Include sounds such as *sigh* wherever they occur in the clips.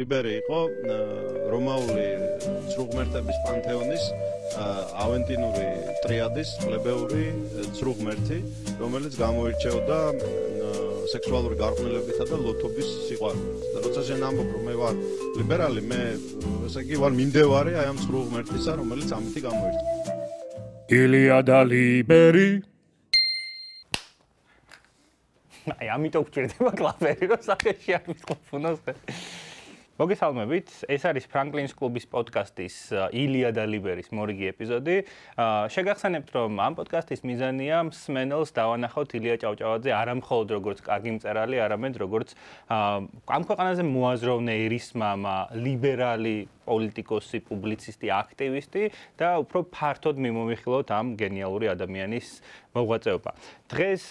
ლიბერი იყო რომაული ცრუღმერთების პანთეონის ავენტინური ტრიადის პლებეური ცრუღმერთი, რომელიც გამოირჩეოდა სექსუალური გარყვნილებითა და ლოთობის სიყვარულით. და როცა შენ ამბობ რომ მე ვარ ლიბერალი, მე ესე იგი ვარ მინდევარი აი ამ ცრუღმერთისა, რომელიც ამითი გამოირჩევა. ილია და ლიბერი აი ამიტომ გჭირდება კლავერი რომ სახეში არ მithყოფუნოს ხე მოგესალმებით. ეს არის ფრანკლინს კლუბის პოდკასტის ილია და ლიბერის მორიგი ეპიზოდი. შეგახსენებთ, რომ ამ პოდკასტის მიზანია მსმენელს დავანახოთ ილია ჭავჭავაძე არამხოლოდ როგორც კარგი მწერალი, არამედ როგორც ამ ქვეყანაზე მოაზროვნე ერისმამა, ლიბერალი პოლიტიკოსი, პუბლიცისტი, აქტივისტი და უფრო ფართოდ მიმომიხილოთ ამ გენიალური ადამიანის მოღვაწეობა. დღეს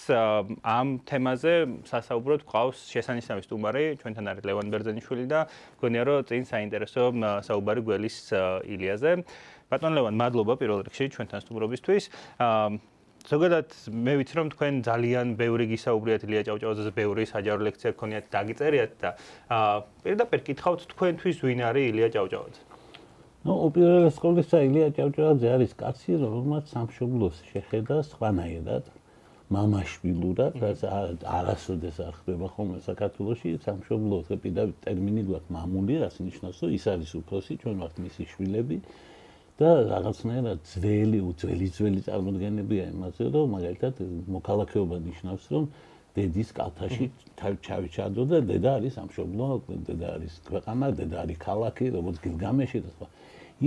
ამ თემაზე სასაუბროდ ყავს შესანიშნავი სტუმარი, ჩვენთან არის ლევან ბერძენიშვილი და მგონია რომ წინ საინტერესო საუბარი გველის ილიაზე. ბატონ ლევან, მადლობა პირველ რიგში ჩვენთან სტუმრობისთვის. ზოგადად მე ვიცი რომ თქვენ ძალიან ბევრი გისაუბრიათ ილია ჭავჭავაძეზე, ბევრი საჯარო ლექცია გქონიათ, დაგიწერიათ და პირდაპირ კითხავთ თქვენთვის ვინ არის ილია ჭავჭავაძე? ну, უპირველეს ყოვლისა ილია ჭავჭავაძე არის კაცი, რომელმაც სამშობლოს შეხედა სხვანაირად. მამაშვილურად, რაც არასოდეს არ ხდება ხოლმე საქართველოში, სამშობლოს ეპიდა ტერმინი გვაქვს მამული, რაც ნიშნავს, რომ ის არის უფროსი, ჩვენ ვართ მისი შვილები და რაღაცნაირად ძველი, უძველი ძველი წარმოდგენებია იმაზე, რომ მაგალითად მოქალაქეობა ნიშნავს, რომ დედის კალთაში ჩავიჩადო და დედა არის სამშობლო, დედა არის ქვეყანა, დედა არის ქალაქი, როგორც გილგამეში და სხვა.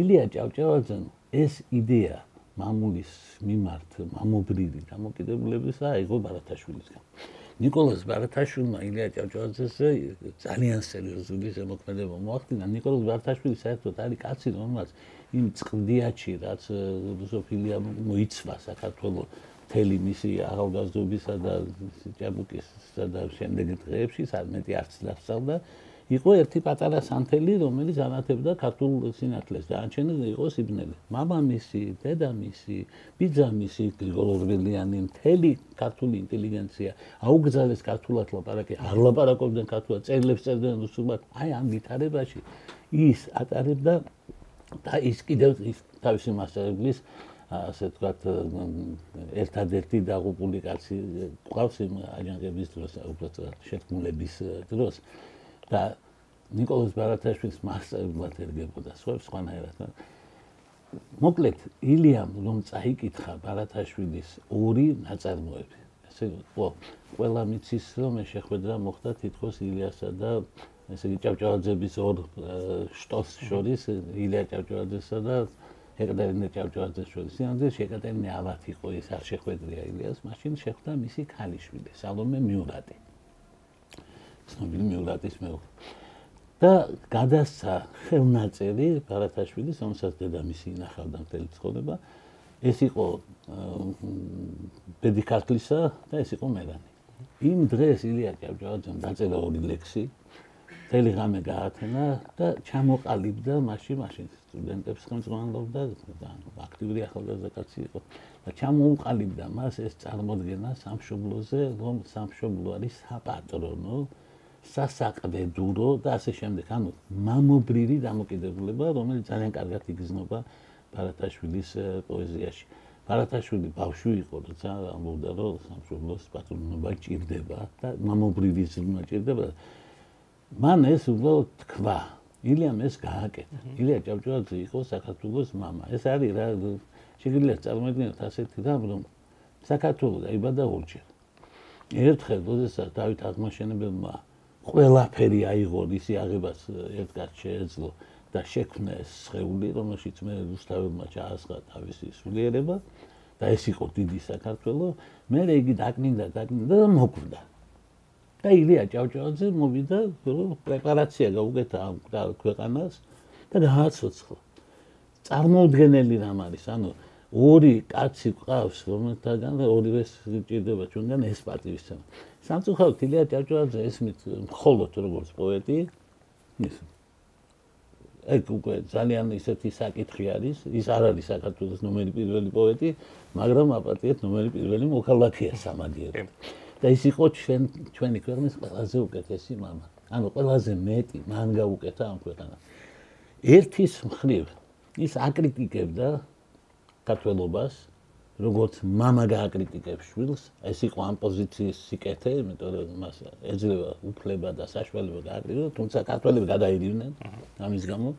ილია ჭავჭავაძე ეს იდეა მამულის მიმართ მამობრივი დამოკიდებულებისა აიღო ბარათაშვილისგან. ნიკოლოზ ბარათაშვილმა ილია ჭავჭავაძეს ძალიან სერიოზული ზემოქმედება მოახდინა. ნიკოლოზ ბარათაშვილი საერთოდ არის კაცი, რომელსაც იმ წყდიათში, რაც э, რუსოფილია მოიცვა საქართველოს მთელი მისი ახალგაზრდობისა და ჭაბუკისა და შემდეგ დღეებში, სად მეტი არც დასწავდა, იყო ერთი პატარა სანთელი, რომელიც ანათებდა ქართულ სინათლეს და ანჩენი იყო სიბნელი. მამამისი, დედამისი, ბიძამისი, გრიგოლ ორბელიანი, მთელი ქართული ინტელიგენცია აუგზალეს ქართულად ლაპარაკი, არ ლაპარაკობდნენ ქართულად, წერილებს წერდნენ რუსულად. აი ამ ვითარებაში ის ატარებდა და ის კიდევ ის თავისი მასწავლებლის ასე ვთქვათ ერთადერთი დაღუპული კაცი ყავს იმ აჯანყების დროს, უბრალოდ შეთქმულების დროს. და ნიკოლოზ ბარათაშვილს მასწავლებლად ერგებოდა სხვებს სხვანაირად. მოკლედ ილიამ რომ წაიკითხა ბარათაშვილის ორი ნაწარმოები. ესე იყო ყველა მიცის რომ შეხვედრა მოხდა თითქოს ილიასა და ესე იგი ჭავჭავაძების ორ შტოს შორის ილია ჭავჭავაძესა და ეკატერინე ჭავჭავაძეს შორის. სინამდვილეში ეკატერინე ავად იყო, ეს არ შეხვედრია ილიას, მაშინ შეხვდა მისი ქალიშვილი, სალომე მიურატი. ცნობილი მიურატის მეუღლე. და გადასცა ხელნაწერი ბარათაშვილის, რომელსაც დედამისი ინახავდა მთელი ცხოვრება. ეს იყო ბედიქართლისა და ეს იყო მერანი. იმ დღეს ილია ჭავჭავაძემ დაწერა ორი ლექსი. ღამე გაათენა და ჩამოყალიბდა მაშინ მაშინ სტუდენტებს ხელმძღვანელობდა და აქტიური ახალგაზრდა კაცი იყო. და ჩამოუყალიბდა მას ეს წარმოდგენა სამშობლოზე, რომ სამშობლო არის საპატრონო. სასაყდედურო და ასე შემდეგ. ანუ მამობრივი დამოკიდებულება, რომელიც ძალიან კარგად იგრძნობა ბარათაშვილის პოეზიაში. ბარათაშვილი ბავშვი იყო, როცა ამბობდა, რომ სამშობლოს პატრონობა ჭირდება და მამობრივი ზრუნვა ჭირდება. მან ეს უბრალოდ თქვა. ილიამ ეს გააკეთა. ილია ჭავჭავაძე იყო საქართველოს мама. ეს არის რა შეიძლება წარმოიდგინოთ ასეთი რამ, რომ საქართველოს დაიბადა ორჯერ. ერთხელ, როდესაც დავით აღმაშენებელმა ყველაფერი აიღო ისი აღებას ერთგან შეეძლო და შექმნა ეს სხეული, რომელშიც მე რუსთავებმა ჩაასხა თავისი სულიერება და ეს იყო დიდი საქართველო, მე იგი დაკნინდა, დაკნინდა და მოკვდა. და ილია ჭავჭავაძე მოვიდა, პრეპარაცია გაუკეთა ამ ქვეყანას და გააცოცხლა. წარმოუდგენელი რამ არის, ანუ ორი კაცი ყავს, რომელთაგან ორივეს ჭირდება ჩვენგან ეს პატივისცემა. სამწუხაროდ ილია ჭავჭავაძე ესმით მხოლოდ როგორც პოეტი ის ეგ უკვე ძალიან ისეთი საკითხი არის ის არ არის საქართველოს ნომერი პირველი პოეტი მაგრამ აპატიეთ ნომერი პირველი მოქალაქეა სამაგიერო და ის იყო ჩვენ ჩვენი ქვეყნის ყველაზე უკეთესი мама ანუ ყველაზე მეტი მან გაუკეთა ამ ქვეყანას. ერთის მხრივ ის აკრიტიკებდა ქართველობას, როგორც мама გააკრიტიკებს შვილს, ეს იყო ამ პოზიციის სიკეთე, იმიტომ რომ მას ეძლევა უფლება და საშუალება გააკრიტიკოს, თუმცა ქართველები გადაირივნენ ამის გამო.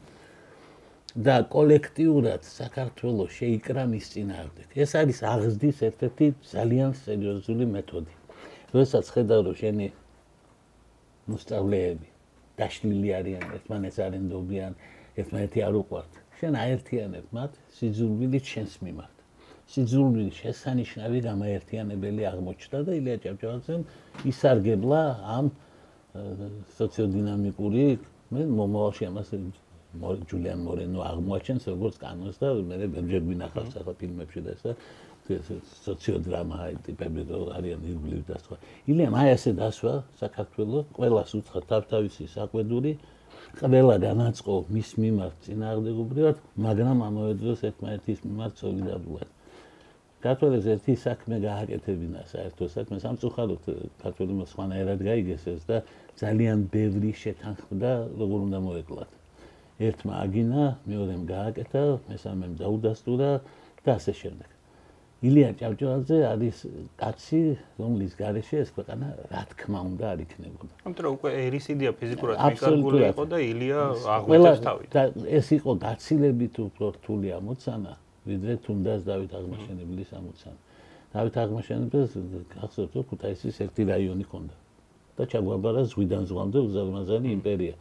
და კოლექტიურად საქართველოს შეიკრა მის წინააღმდეგ. ეს არის აღზრდის ერთ-ერთი ძალიან სერიოზული მეთოდი. როდესაც ხედავ რომ შენი მოსწავლეები დაშლილი არიან, ერთმანეთს არ ენდობიან, ერთმანეთი არ უყვართ. შენ აერთიანებ მათ სიძულვილით შენს მიმართ. სიძულვილის შესანიშნავი გამაერთიანებელი აღმოჩნდა და ილია ჭავჭავაძემ ისარგებლა ამ სოციოდინამიკური მე მომავალში ამას ჯულიან მორენო აღმოაჩენს როგორც კანონს და მე ბევრჯერ ვინახავ ახლა ფილმებში და ესა სოციოდრამა ტიპები რო არიან ირგვლივ და სხვა. ილიამ აი ასე დასვა საქართველოს ყოველას უცხო თავთავისი საკვედური ყველა განაწყო მის მიმართ წინააღმდეგობრივად, მაგრამ ამავე დროს ერთმანეთის მიმართ სოლიდარულად. ქართველებს ერთი საქმე გააკეთებინა საერთო საქმე სამწუხაროდ ქართველი მოსხანაერად გაიგეს ეს და ძალიან ბევრი შეთანხმდა როგორ უნდა მოეკლათ. ერთმა აგინა მეორემ გააკეთა მესამემ დაუდასტურა და ასე შემდეგ. ილია ჭავჭავაძე არის კაცი რომლის გარეშე ეს ქვეყანა რა თქმა უნდა არ იქნებოდა. ამიტომ უკვე ერის იდეა ფიზიკურად მიკარგული იყო და ილია აღვიძებს თავით. და ეს იყო გაცილებით უფრო რთული ამოცანა ვიდრე თუნდაც დავით აღმაშენებლის ამოცანა. დავით აღმაშენებელს გახსოვთ რომ ქუთაისის ერთი რაიონი ჰქონდა და ჩაგვაბარა ზღვიდან ზღვამდე უზარმაზარი იმპერია.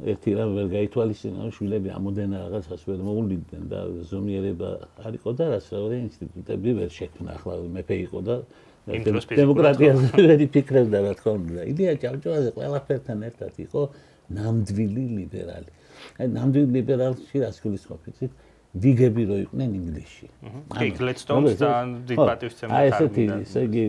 ერთი რამ ვერ გაითვალისწინა, რომ შვილები ამოდენა რაღაცას ვერ მოულიდნენ და ზომიერება არ იყო და რაც რა ინსტიტუტები ვერ შექმნა. ახლა მეფე იყო და დემოკრატიაზე ვერ იფიქრებდა რა თქმა უნდა. იდეა ჭავჭავაძე ყველაფერთან ერთად იყო ნამდვილი ლიბერალი. აი ნამდვილი ლიბერალში რას გულისხმობთ? ვიგები რო იყვნენ ინგლისში. კი, გლედსტონს და დიდ პატივცემს აი ესეთი, ესე იგი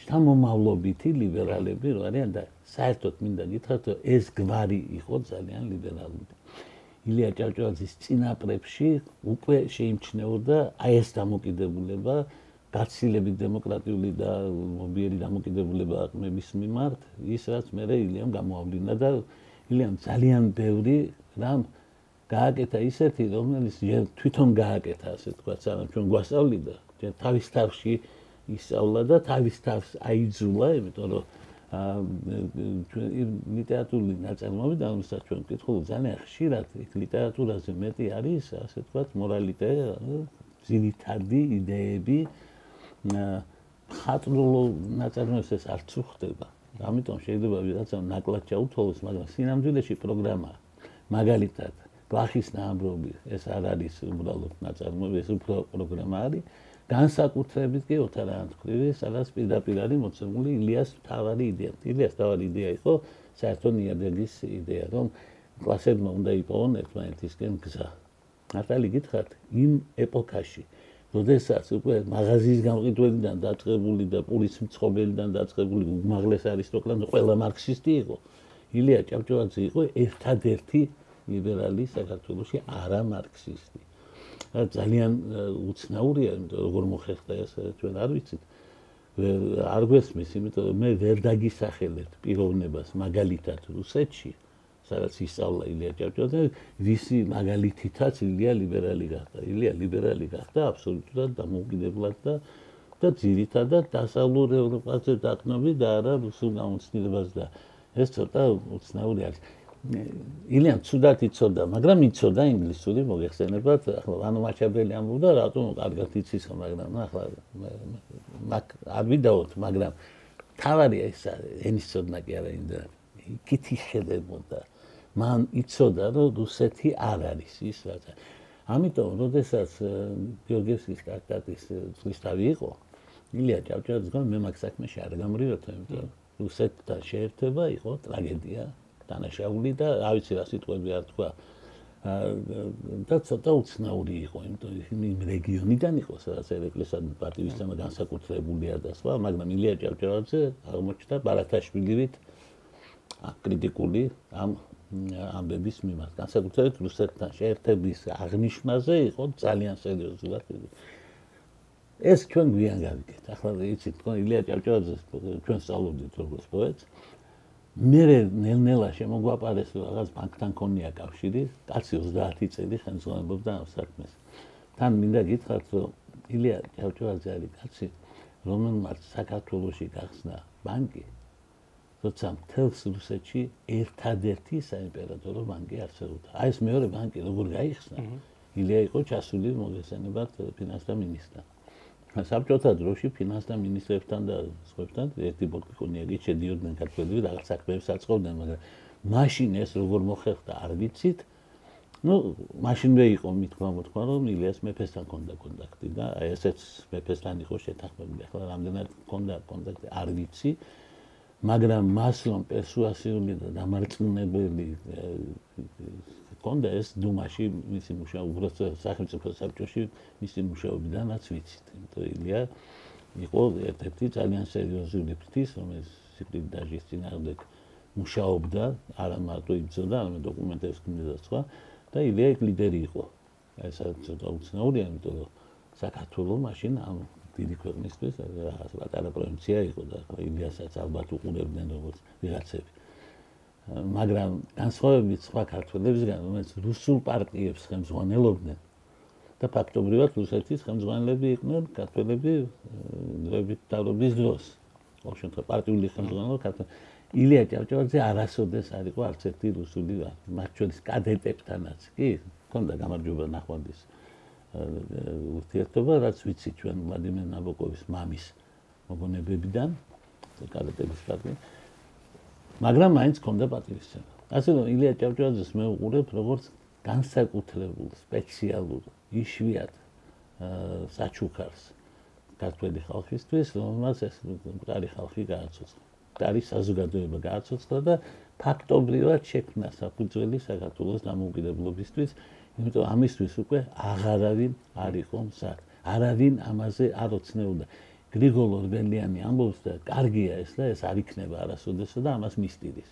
შთამომავლობითი ლიბერალები რო არიან და საერთოდ მინდა გითხრათ, რომ ეს გვარი იყო ძალიან ლიბერალური. ილია ჭავჭავაძის წინაპრებში უკვე შეიმჩნეოდა აი ეს დამოკიდებულება გაცილებით დემოკრატიული და მობიერი დამოკიდებულება აკმების მიმართ, ის რაც მე ილიამ გამოავლინა და ილიამ ძალიან ბევრი რამ გააკეთა ისეთი, რომელიც თვითონ გააკეთა, ასე თქვა, სანამ ჩვენ გვასწავლიდა, ჩვენ თავის თავში ისწავლა და თავის თავს აიძულა, იმიტომ რომ ჩვენ ლიტერატურული ნაწარმოები და ამასაც ჩვენ ვკითხულობ ძალიან ხშირად, ლიტერატურაზე მეტი არის, ასე თქვა, მორალიტე, ძირითადი იდეები აა ხატრულ ნაწარმოებს ეს არც უხდება. ამიტომ შეიძლება ვიღაცა ნაკლად ჩაუთვალოს, მაგრამ სინამდვილეში პროგრამაა. მაგალითად, ბახის ნაამბრობი ეს არ არის უბრალოდ ნაწარმოები ეს უფრო პროგრამა არის. განსაკუთრებით კი ოთარანთქვრივი სადაც პირდაპირ არის მოცემული ილიას თავარი იდეა. ილიას თავარი იდეა იყო საერთო ნიადაგის იდეა რომ კლასებმა უნდა იპოვონ ერთმანეთისკენ გზა. ნატალი გითხრათ იმ ეპოქაში როდესაც უკვე მაღაზიის გამყიდველიდან დაწყებული და პურის მცხოვრებელიდან დაწყებული უმაღლეს არისტოკრატი ყველა მარქსისტი იყო. ილია ჭავჭავაძე იყო ერთადერთი ლიბერალი საქართველოსი არა მარქსისტი. რა ძალიან უცნაურია, იმიტომ როგორ მოხერხდა ეს ჩვენ არ ვიცით. არ გვესმის, იმიტომ მე ვერ დაგისახელებ პიროვნებას მაგალითად რუსეთში, სადაც ისწავლა ილია ჭავჭავაძე, ვისი მაგალითითაც ილია ლიბერალი გახდა. ილია ლიბერალი გახდა აბსოლუტურად დამოუკიდებლად და და ძირითადად დასავლურ ევროპაზე დაკნობი და არა რუსულ გამოცდილებას და ეს ცოტა უცნაური არის. ილიამ ცუდად იცოდა, მაგრამ იცოდა ინგლისური მოგეხსენებათ, ახლა ანუ მაჩაბელი ამბობდა, რატომ კარგად იცის, მაგრამ ახლა მაგ არ ვიდაოთ, მაგრამ თავარია ეს ენის ცოდნა კი არა ინდა. კითი შედებოდა. მან იცოდა, რომ რუსეთი არ არის ის რაც. ამიტომ, როდესაც გიორგიევსკის კარტატის წლისთავი იყო, ილია ჭავჭავაძე მე მაგ საქმეში არ გამრიოთ, იმიტომ რუსეთთან შეერთება იყო ტრაგედია. დანაშაული და რა ვიცი რა სიტყვები არ თქვა და ცოტა უცნაური იყო, იმიტომ იმ რეგიონიდან იყო, სადაც ერეკლესად პარტიისმა განსაკუთრებულია და სხვა, მაგრამ ილია ჭავჭავაძე აღმოჩნდა ბარათაშვილივით კრიტიკული ამ ამბების მიმართ. განსაკუთრებით რუსეთთან შეერთების აღნიშვნაზე იყო ძალიან სერიოზულად. ეს ჩვენ გვიან გავიგეთ. ახლა იცით, თქო ილია ჭავჭავაძე ჩვენ სწავლობდით როგორც პოეტს. მე ნელ-ნელა შემოგვაპარეს რაღაც ბანკთან ქონია კავშირი, კაცი 30 წელი ხელმძღვანელობდა ამ საქმეს. თან მინდა გითხრათ რომ ილია ჭავჭავაძე არის კაცი, რომელმაც საქართველოსი გახსნა ბანკი, როცა მთელს რუსეთში ერთადერთი საიმპერატორო ბანკი არსებობდა. აი ეს მეორე ბანკი როგორ გაიხსნა? ილია იყო ჩასული მოგესალმებათ ფინანსთა მინისტრთან. საბჭოთა დროში ფინანსთა მინისტრებთან და სხვებთან ერთი ბლოკი კონიაკი შედიოდნენ ქართველები რაღაც საქმეებს აწყობდნენ, მაგრამ მაშინ ეს როგორ მოხერხდა არ ვიცით. ну, მაშინვე იყო მითქმა მოთქმა, რომ ილიას მეფესთან ქონდა კონტაქტი და აი ესეც მეფესთან იყო შეთანხმებული. ახლა რამდენად ქონდა კონტაქტი, არ ვიცი. მაგრამ მას რომ პერსუასიული და დამარწმუნებელი კონდა ეს დუმაში მისი მუშაობა უბრალოდ სახელმწიფო საბჭოში მისი მუშაობიდანაც ვიცით. იმიტომ ილია იყო ერთ-ერთი ძალიან სერიოზული ფრთის, რომელიც სიკვდილ დაჟის წინააღმდეგ მუშაობდა, არა მარტო იბრძოდა, არამედ დოკუმენტებს ქმნიდა სხვა და ილია იქ ლიდერი იყო. ეს ცოტა უცნაურია, იმიტომ რომ საქართველოს მაშინ ამ დიდი ქვეყნისთვის რაღაც პატარა პროვინცია იყო და ილიასაც ალბათ უყურებდნენ როგორც ვიღაცები. მაგრამ განსხვავებით სხვა ქართველებისგან, რომელიც რუსულ პარტიებს ხელმძღვანელობდნენ და ფაქტობრივად რუსეთის ხელმძღვანელები იყვნენ ქართველები დროებით დარობის დროს. ყოველ შემთხვევაში პარტიული ხელმძღვანელობა ქართველ ილია ჭავჭავაძე არასოდეს არ იყო არც ერთი რუსული მათ შორის კადეტებთანაც კი ქონდა გამარჯობა ნახვანდის ურთიერთობა რაც ვიცი ჩვენ ვლადიმერ ნაბოკოვის მამის მოგონებებიდან კადეტების პარტია მაგრამ მაინც ქონდა პატივისცემა. ასე რომ ილია ჭავჭავაძეს მე უყურებ როგორც განსაკუთრებულ სპეციალურ იშვიათ საჩუქარს ქართველი ხალხისთვის, რომელსაც ეს მყარი ხალხი გააცოცხლა. მყარი საზოგადოება გააცოცხლა და ფაქტობრივად შექმნა საფუძველი საქართველოს დამოუკიდებლობისთვის, იმიტომ ამისთვის უკვე აღარავინ არ იყო მსახ. არავინ ამაზე არ ოცნეობდა. გრიგოლ ორბელიანი ამბობს და კარგია ეს და ეს არ იქნება არასოდესო და ამას მისტირის.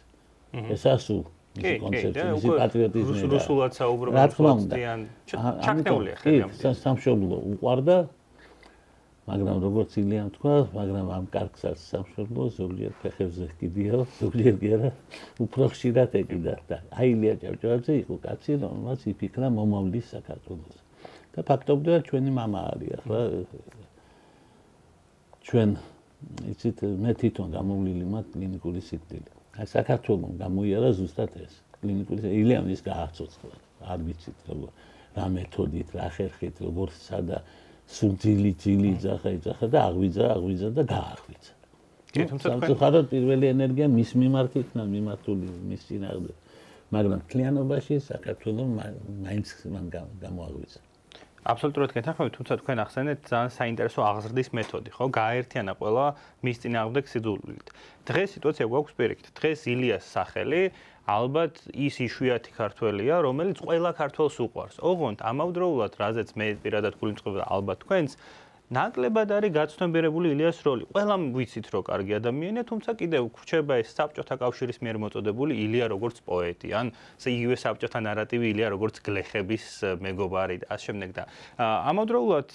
ეს ასულ მისი კონცეფცია, მისი პატრიოტიზმი. რუსულად საუბრობენ. რა თქმა უნდა. ჩაქნეულია ხელი ამბობს. კი, სამშობლო უყარდა. მაგრამ როგორც ილიამ თქვა, მაგრამ ამ კარგსაც სამშობლო ზოგიერთ ფეხებზე კიდია, ზოგიერთ კი არა, უფრო ხშირად ეკიდა და აი ილია ჭავჭავაძე იყო კაცი, რომელსაც იფიქრა მომავლის საქართველოს. და ფაქტობრივად ჩვენი мама არის ახლა ჩვენ იცით მე თვითონ გამოვლილი მათ კლინიკური სიკვდილი. აი საქართველოს გამოიარა ზუსტად ეს კლინიკური ილიანის გააცოცხლა. არ ვიცით როგორ რა მეთოდით, რა ხერხით, როგორ სადა სუნძილი ძილი ძახა იძახა და აღვიძა, აღვიძა და გააღვიძა. კი, თუმცა სამწუხაროდ პირველი ენერგია მის მიმართ იქნა მიმართული მის წინააღმდეგ. მაგრამ კლიანობაში საქართველოს მაინც მან გამოაღვიძა. აბსოლუტურად გეთანხმებით, თუმცა თქვენ ახსენეთ ძალიან საინტერესო აღზრდის მეთოდი, ხო? გააერთიანა ყველა მის წინააღმდეგ სიძულვილით. დღეს სიტუაცია გვაქვს პირიქით. დღეს ილიას სახელი ალბათ ის იშვიათი ქართველია, რომელიც ყველა ქართველს უყვარს. ოღონდ ამავდროულად, რაზეც მე პირადად გულიმწყობა ალბათ თქვენს ნაკლებად არის გაცნობიერებული ილიას როლი. ყველამ ვიცით, რომ კარგი ადამიანია, თუმცა კიდევ ხრჩება ეს საბჭოთა კავშირის მიერ მოწოდებული ილია როგორც პოეტი, ან იგივე საბჭოთა ნარატივი ილია როგორც გლეხების მეგობარი და ამ შემდეგ და ამავდროულად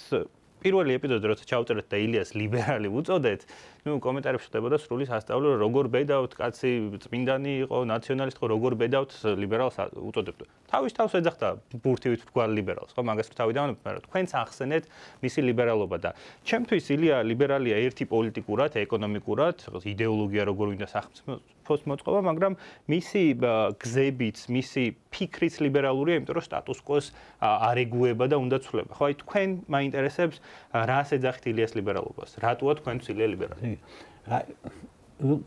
პირველი ეპიზოდი როცა ჩავწერეთ და ილიას ლიბერალი უწოდეთ, ну კომენტარებში ხდებოდა სრული სასწავლო როგორ ბედავთ კაცი წმინდანი იყო ნაციონალისტი ხო როგორ ბედავთ ლიბერალს უწოდებთ თავის თავს ეძახდა ბურთივით თქვა ლიბერალს ხო მაგას თავი დავანებ მაგრამ თქვენც ახსენეთ მისი ლიბერალობა და ჩემთვის ილია ლიბერალია ერთი პოლიტიკურად ეკონომიკურად იდეოლოგია როგორ უნდა სახელმწიფოს მოწყობა მაგრამ მისი გზებიც მისი ფიქრიც ლიბერალურია იმიტომ რომ სტატუს კოს არეგუება და უნდა ცვლება. ხო აი თქვენ მაინტერესებს რას ეძახით ილიას ლიბერალობას? რატოა თქვენთვის ილია ლიბერალი აი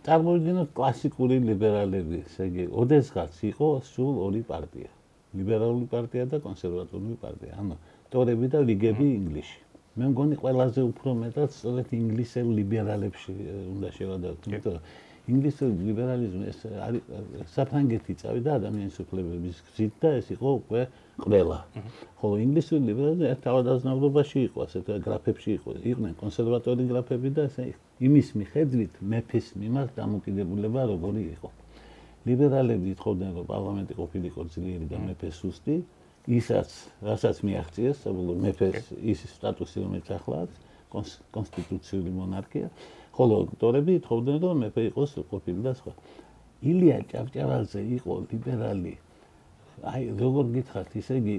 წარმოვიდგინოთ კლასიკური ლიბერალები, ესე იგი, ოდესღაც იყო სულ ორი პარტია. ლიბერალური პარტია და კონსერვატორული პარტია. ანუ ტორები და ლიგები ინგლისში. მე მგონი ყველაზე უფრო მეტად სწორედ ინგლისელ ლიბერალებში უნდა შევადაროთ, იმიტომ რომ ინგლისური ლიბერალიზმი ეს არის საფრანგეთი წავიდა ადამიანის უფლებების გზით და ეს იყო უკვე ყველა. ხოლო ინგლისური ლიბერალიზმი ერთ თავადაზნაურობაში იყო, ასეთ გრაფებში იყო, იყვნენ კონსერვატორი გრაფები და ესე იმის მიხედვით მეფის მიმართ დამოკიდებულება როგორი იყო. ლიბერალები ითხოვდნენ, რომ პარლამენტი ყოფილიყო ძლიერი და მეფე სუსტი, ისაც, რასაც მიაღწიეს, საბოლოო მეფეს ის სტატუსი, რომელიც ახლა აქვს, კონსტიტუციური მონარქია. ხოლო დოქტორები თხოვდნენ რომ მეფე იყოს ყოფილი და სხვა. ილია ჭავჭავაძე იყო ლიბერალი. აი როგორ გითხართ, ისე იგი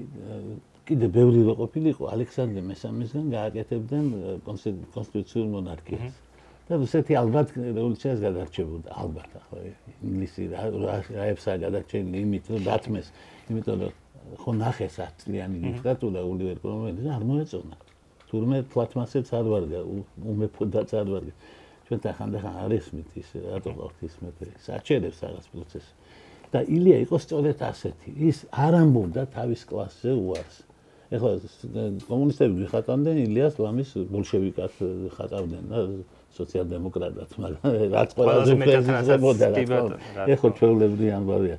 კიდე ბევრი რო ყოფილიყო ალექსანდრე მესამისგან გააკეთებდნენ კონსტიტუციურ მონარქიას. და რუსეთი ალბათ რევოლუციას გადარჩებოდა, ალბათ ახლა ინგლისი რაებსა გადარჩენილი იმით რომ დათმეს, იმიტომ რომ ხო ნახეს 10 წლიანი დიქტატურა ოლივერ კრომველის არ მოეწონა. თურმე თვათმასეც არ ვარგა, უმეფოდაც არ ვარგა. ჩვენ ხანდახან არის მით ის რატო ყავთ ის მეფე, საჩერებს რაღაც პროცესი. და ილია იყო სწორედ ასეთი. ის არ ამბობდა თავის კლასზე უარს. ეხლა კომუნისტები ვიხატავდნენ ილიას ლამის ბოლშევიკად ხატავდნენ და სოციალ-დემოკრატად, მაგრამ რაც ყველაზე რა. ეხლა ჩვეულებრივი ამბავია.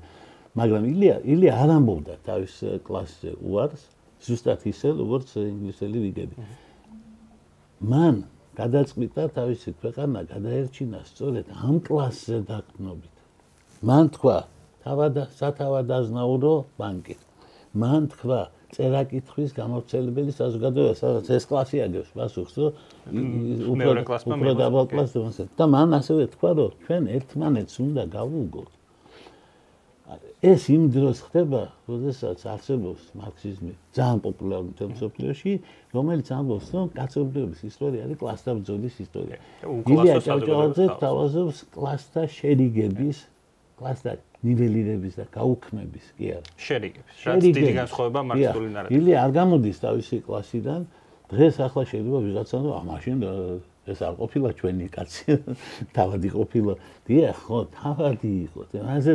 მაგრამ ილია ილია არ ამბობდა თავის კლასზე უარს, ზუსტად ისე, როგორც ინგლისელი ვიგები. მან გადაწყვიტა თავისი ქვეყანა გადაერჩინა სწორედ ამ კლასზე დაყნობით. მან თქვა, თავადა სათავადაზნაურო ბანკი. მან თქვა, წერაკითხვის გამორჩენებელი საზოგადოება, სადაც ეს კლასი აგებს პასუხს, რომ მეორე კლასმა მე დაბალ კლასს და მან ასევე თქვა, რომ ჩვენ ერთმანეთს უნდა გავუგოთ. ეს იმ დროს ხდება, როდესაც არსებობს მარქსიზმი, ძალიან პოპულარული თემსოფლიოში, რომელიც ამბობს, რომ კაცობრიობის ისტორია არის კლასთა ბრძოლის ისტორია. ილია ჭავჭავაძე თავაზობს კლასთა შერიგების, კლასთა ნიველირების და გაუქმების, კი არა. შერიგების. რაც დიდი განსხვავება მარქსისტული ნარატივი. ილია არ გამოდის თავისი კლასიდან, დღეს ახლა შეიძლება ვიღაცა რომ ა მაშინ ეს არ ყოფილა ჩვენი კაცი. *laughs* თავადი ყოფილა. დიახ ხო თავადი იყო. ამაზე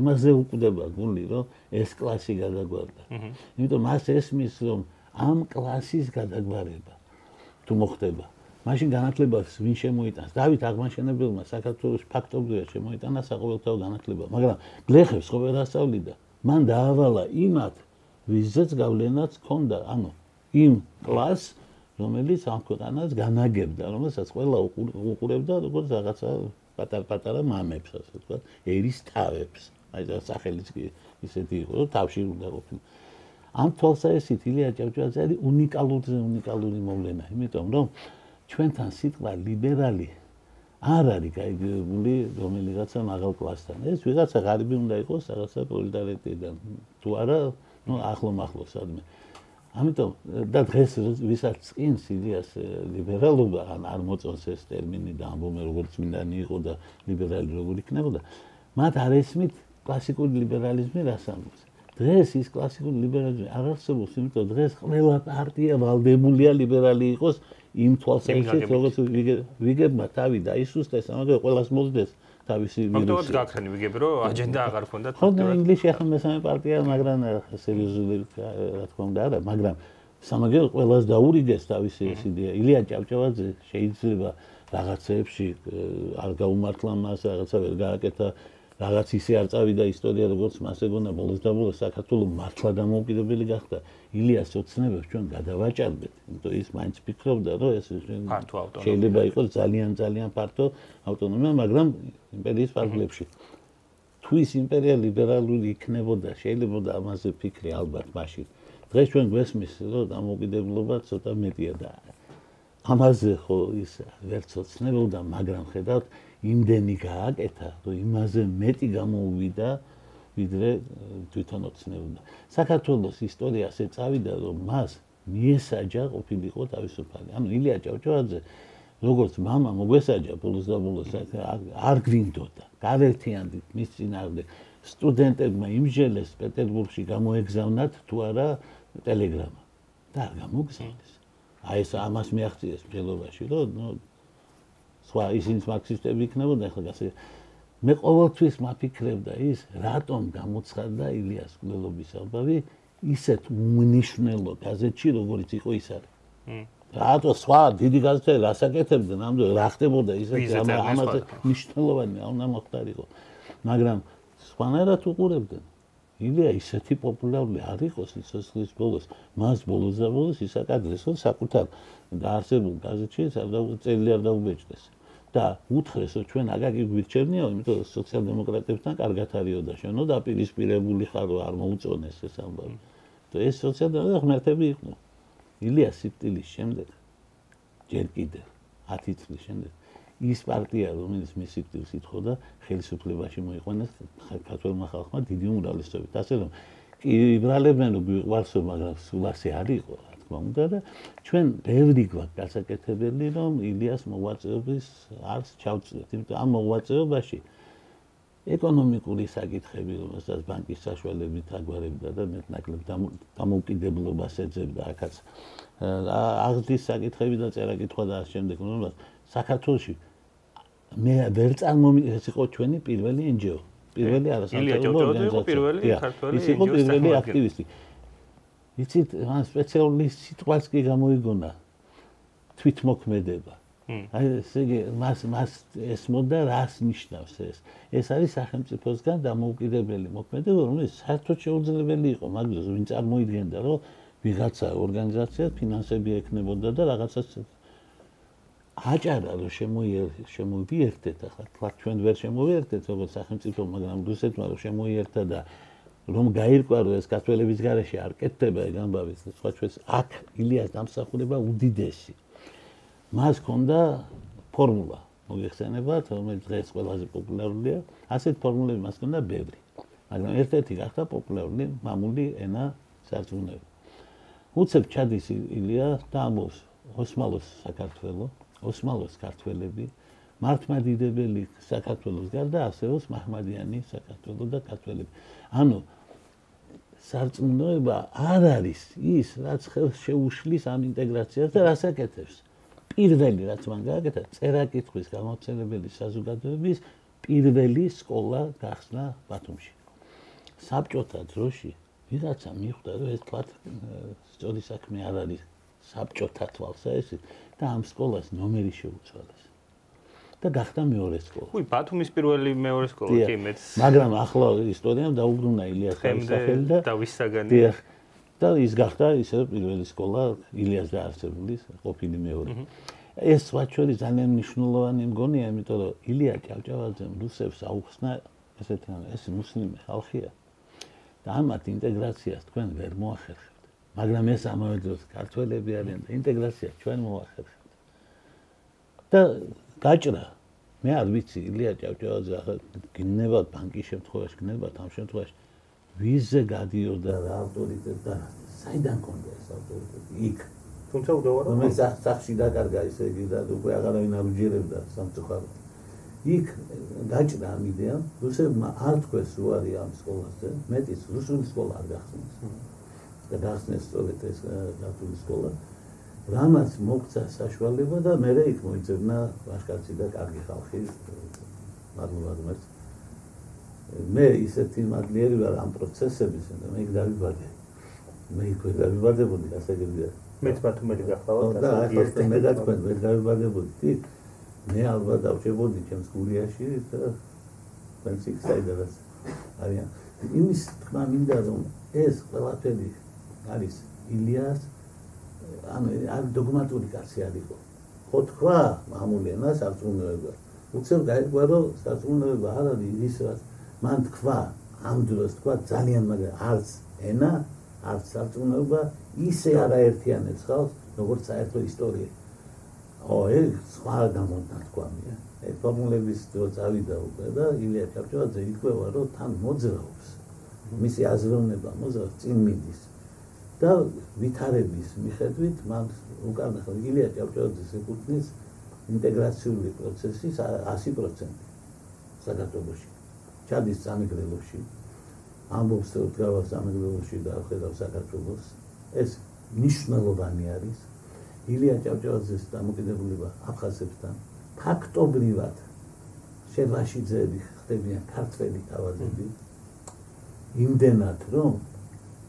იმაზე უკვდება გული რომ ეს კლასი გადაგვარდა. იმიტომ მას ესმის რომ ამ კლასის გადაგვარება თუ მოხდება მაშინ განათლებას ვინ შემოიტანს? დავით აღმაშენებელმა საქართველოს ფაქტობრივად შემოიტანა საყოველთაო განათლება მაგრამ გლეხებს ხო ვერ ასწავლიდა მან დაავალა იმათ ვიზეც გავლენაც ჰქონდა ანუ იმ კლასს რომელიც ამ ქვეყანას განაგებდა, რომელსაც ყველა უყურებდა როგორც რაღაცა პატარ-პატარა მამებს, ასე ვთქვათ, ერის თავებს. აი და სახელიც კი ისეთი იყო, რომ თავში უნდა ყოფილიყო. ამ თვალსაზრისით ილია ჭავჭავაძე არის უნიკალური უნიკალური მოვლენა, იმიტომ რომ ჩვენთან სიტყვა ლიბერალი არ არის გაიგებული რომელიღაცა მაღალ კლასთან. ეს ვიღაცა ღარიბი უნდა იყოს, რაღაცა პროლეტარიატიდან. თუ არა, ну ახლო მახლო სადმე. ამიტომ და დღეს ვისაც წინს იდეას ლიბერალობა ან არ მოწონს ეს ტერმინი და ამბობენ როგორც მინდანი იყო და ლიბერალი როგორ იქნებოდა მათ არ ესმით კლასიკური ლიბერალიზმი რას ამბობს. დღეს ის კლასიკური ლიბერალიზმი არ არსებობს იმიტომ დღეს ყველა პარტია ვალდებულია ლიბერალი იყოს იმ თვალსაზრისით როგორც ვიგებმა თავი დაისუსტეს ამაზე ყველას მოძდეს თავისი ვირუსი. ფაქტობრივად გაქრენი ვიგები რომ აჯენდა აღარ ქონდათ. ხო და ინგლისში ახლა მესამე პარტია, მაგრამ სერიოზული რა თქმა უნდა არა, მაგრამ სამაგერ ყველას დაურიგეს თავისი ეს იდეა. ილია ჭავჭავაძე შეიძლება რაღაცეებში არ გაუმართლა მას, რაღაცა ვერ გააკეთა რაღაც ისე არ წავიდა ისტორია როგორც მას ეგონა ბოლოს და ბოლოს საქართველოს მართლა დამოუკიდებელი გახდა. ილიას ოცნებებს ჩვენ გადავაჭარბეთ იმიტომ ის მაინც ფიქრობდა რომ ეს შეიძლება იყოს ძალიან ძალიან ფართო ავტონომია მაგრამ იმპერიის ფარგლებში. თუ ის იმპერია ლიბერალური იქნებოდა შეიძლება ამაზე ფიქრი ალბათ მაშინ. დღეს ჩვენ გვესმის რომ დამოუკიდებლობა ცოტა მეტია და ამაზე ხო ის ვერც ოცნებობდა მაგრამ ხედავთ იმდენი გააკეთა, რომ იმაზე მეტი გამოუვიდა, ვიდრე თვითონ ოცნებდა. საქართველოს ისტორიას ეწავიდა, რომ მას მიესაჯა ყოფილიყო თავისუფალი. ანუ ილია ჭავჭავაძე როგორც мама მოგვესაჯა ბოლოს და ბოლოს არ გვინდოდა. გავერთიანდით მის წინააღმდეგ სტუდენტებმა იმჟელეს პეტერბურგში გამოეგზავნათ თუ არა ტელეგრამა. და არ გამოგზავნეს. აი ეს ამას მიაღწიეს მჯელობაში, რომ ნუ სხვა ისინი მარქსისტები იქნებოდა ახლა ასე მე ყოველთვის მაფიქრებდა ის რატომ გამოცხადდა ილიას კვლელობის ალბავი ისეთ უნიშნელო გაზეთში როგორიც იყო ის არის. რატო სხვა დიდი გაზეთები რასაკეთებდნენ ამდენ რა ხდებოდა ისეთი ამაზე მნიშვნელოვანი არ უნდა მოხდარიყო მაგრამ სხვანაირად უყურებდნენ. ილია ისეთი პოპულარული არ იყო სიცოცხლის ბოლოს. მას ბოლოს და ბოლოს ისაკადრეს რომ საკუთარ დაარსებულ გაზეთში წელი არ დაუბეჭდეს და უთხრეს რომ ჩვენ აგაგი გვირჩევნიო, იმიტომ რომ სოციალ-დემოკრატებთან კარგად არისო და შენო დაპირისპირებული ხარო არ მოუწონეს ეს ამბავი. და ეს სოციალ-დემოკრატები ღმერთები იყვნენ. ილია სიპტილის შემდეგ ჯერ კიდე 10 წლის შემდეგ ის პარტია, რომელიც მისი ტილს ითხოვდა, ხელისუფლებაში მოიყვანეს ქართულმა ხალხმა დიდი უმრავლესობით. ასე რომ კი იბრალებენ რომ ვიყვარსო, მაგრამ სულ ასე არ იყო, თქმა უნდა და ჩვენ ბევრი გვაქვს გასაკეთებელი, რომ ილიას მოღვაწეობის არს ჩავწიოთ. იმიტომ ამ მოღვაწეობაში ეკონომიკური საკითხები, რომელსაც ბანკის საშუალებით აგვარებდა და მეტნაკლებ დამოუკიდებლობას ეძებდა აქაც აღზრდის საკითხები და წერა-კითხვა და ამ შემდეგ, რომელსაც საქართველოსი მე ვერ წარმომი ეს იყო ჩვენი პირველი NGO, პირველი არასამთავრობო ორგანიზაცია. ის იყო პირველი აქტივისტი. იცით, მან სპეციალური სიტყვაც კი გამოიგონა თვითმოქმედება. აი ესე იგი მას მას ეს მოდა რას ნიშნავს ეს? ეს არის სახელმწიფოსგან დამოუკიდებელი მოქმედება, რომელიც საერთოდ შეუძლებელი იყო, მაგრამ ვინ წარმოიდგენდა, რომ ვიღაცა ორგანიზაცია ფინანსები ექნებოდა და რაღაცას აჭარა რომ შემოიერთეთ ახლა თქვა ჩვენ ვერ შემოიერთეთ როგორც სახელმწიფო მაგრამ რუსეთმა რომ შემოიერთა და რომ გაირკვა რომ ეს კათოლიკების garaში არ კეთდება ეგ ამბავი სხვა ჩვენს აქ ილიას დამსახურება უდიდესი. მას ჰქონდა ფორმულა მოიხსენებათ რომელიც დღეს ყველაზე პოპულარულია. ასეთ ფორმულები მას ჰქონდა ბევრი. მაგრამ ერთ-ერთი გახდა პოპულარული მამული ენა საზრუნე უცებ ჩადის ილია და ამოს ოსმალოს საქართველოს ოსმალოს ქართველები მართლმადიდებელი საქართველოს გარდა ასეოს მაჰმადიანი საქართველოს და ქართველები. ანუ სარწმუნოება არ არის ის რაც ხელს შეუშლის ამ ინტეგრაციას და რას აკეთებს პირველი რაც მან გააკეთა წერა-კითხვის გამოცემებელი საზოგადოების პირველი სკოლა გახსნა ბათუმში საბჭოთა დროში ვიღაცა მიხვდა რომ ეს თქვა სწორი საქმე არ არის საბჭოთა თვალსაჩინო და ამ სკოლას ნომერი შეუცვალეს. და გახდა მეორე სკოლა. ხუი, ბათუმის პირველი მეორე სკოლა კი მეც. მაგრამ ახლა ისტორიამ დაუბრუნა ილიას სახელი და დავის საგანი. დიახ. და ის გახდა ისე პირველი სკოლა ილიას დაარსებული, ყოფილი მეორე. ეს ვაჩორი ძალიან მნიშვნელოვანი მგონია, იმიტომ რომ ილია ჭავჭავაძემ რუსებს აუხსნა ესეთი რამე, ეს მუსლიმი ხალხია. და ამათ ინტეგრაციას თქვენ ვერ მოახერხებთ. მაგრამ ეს ამავე დროს ქართველები არიან და ინტეგრაცია ჩვენ მოახერხებთ. და გაჭრა. მე არ ვიცი ილია ჭავჭავაძე ახლა გინებათ ბანკის შემთხვევაში გინებათ ამ შემთხვევაში. ვიზე გადიოდა რა ავტორიტეტი და საიდან კონდა ეს ავტორიტეტი? იქ. თუმცა უდავარა მე სახში დაკარგა ისე იგი და უკვე აღარავინ არ უჯერებდა სამწუხაროდ. იქ გაჭრა ამ იდეამ. რუსებმა არ თქვეს უარი ამ სკოლაზე მეტიც რუსული სკოლა არ გახსნეს და დასნეს სწორედ ეს დათული სკოლა რამაც მოგცა საშუალება და მე იქ მოიძებნა ვაშკაცი და კარგი ხალხი მადლობა მას მე ისეთი მადლიერი ვარ ამ პროცესების და მე იქ დავიბადე. მე იქ დავიბადებოდი ასე გიგია მეც ბათუმელი გახლავთ და ახლა მე და თქვენ მე დავიბადებოდი მე ალბათ დავჭებოდი ჩემს გურიაში და თქვენს იქ საიდანაც არიან. იმის თქმა მინდა რომ ეს ყველაფერი არის ილიას ანუ არ დოგმატური კაცი არისო. ხო თქვა მამულენა საწუნოება. უცებ გაიგვა რომ საწუნოება არ არის ის რაც მან თქვა ამ დროს თქვა ძალიან მაგრამ არც ენა არც საწუნოება ისე არაერთიანებს ხალხს როგორც საერთო ისტორია. ო ეს სხვა გამონდა თქვა მე. ეს ფორმულების დრო წავიდა უკვე და ილია ჩარჩოაძე იქვეა რომ თან მოძრაობს. მისი აზროვნება მოძრაობს წინ მიდის. და ვითარების მიხედვით მან უკანა ხო ილია ჭავჭავაძის ეკუთვნის ინტეგრაციული პროცესის 100% საქართველოში. ჩადის სამეგრელოში ამბობს რომ დგავა სამეგრელოში და ხედავ საქართველოს. ეს ნიშნულოვანი არის. ილია ჭავჭავაძის დამოკიდებულება აფხაზებთან ფაქტობრივად შევაშიძეები ხდებიან ქართველი თავაზები. იმდენად რომ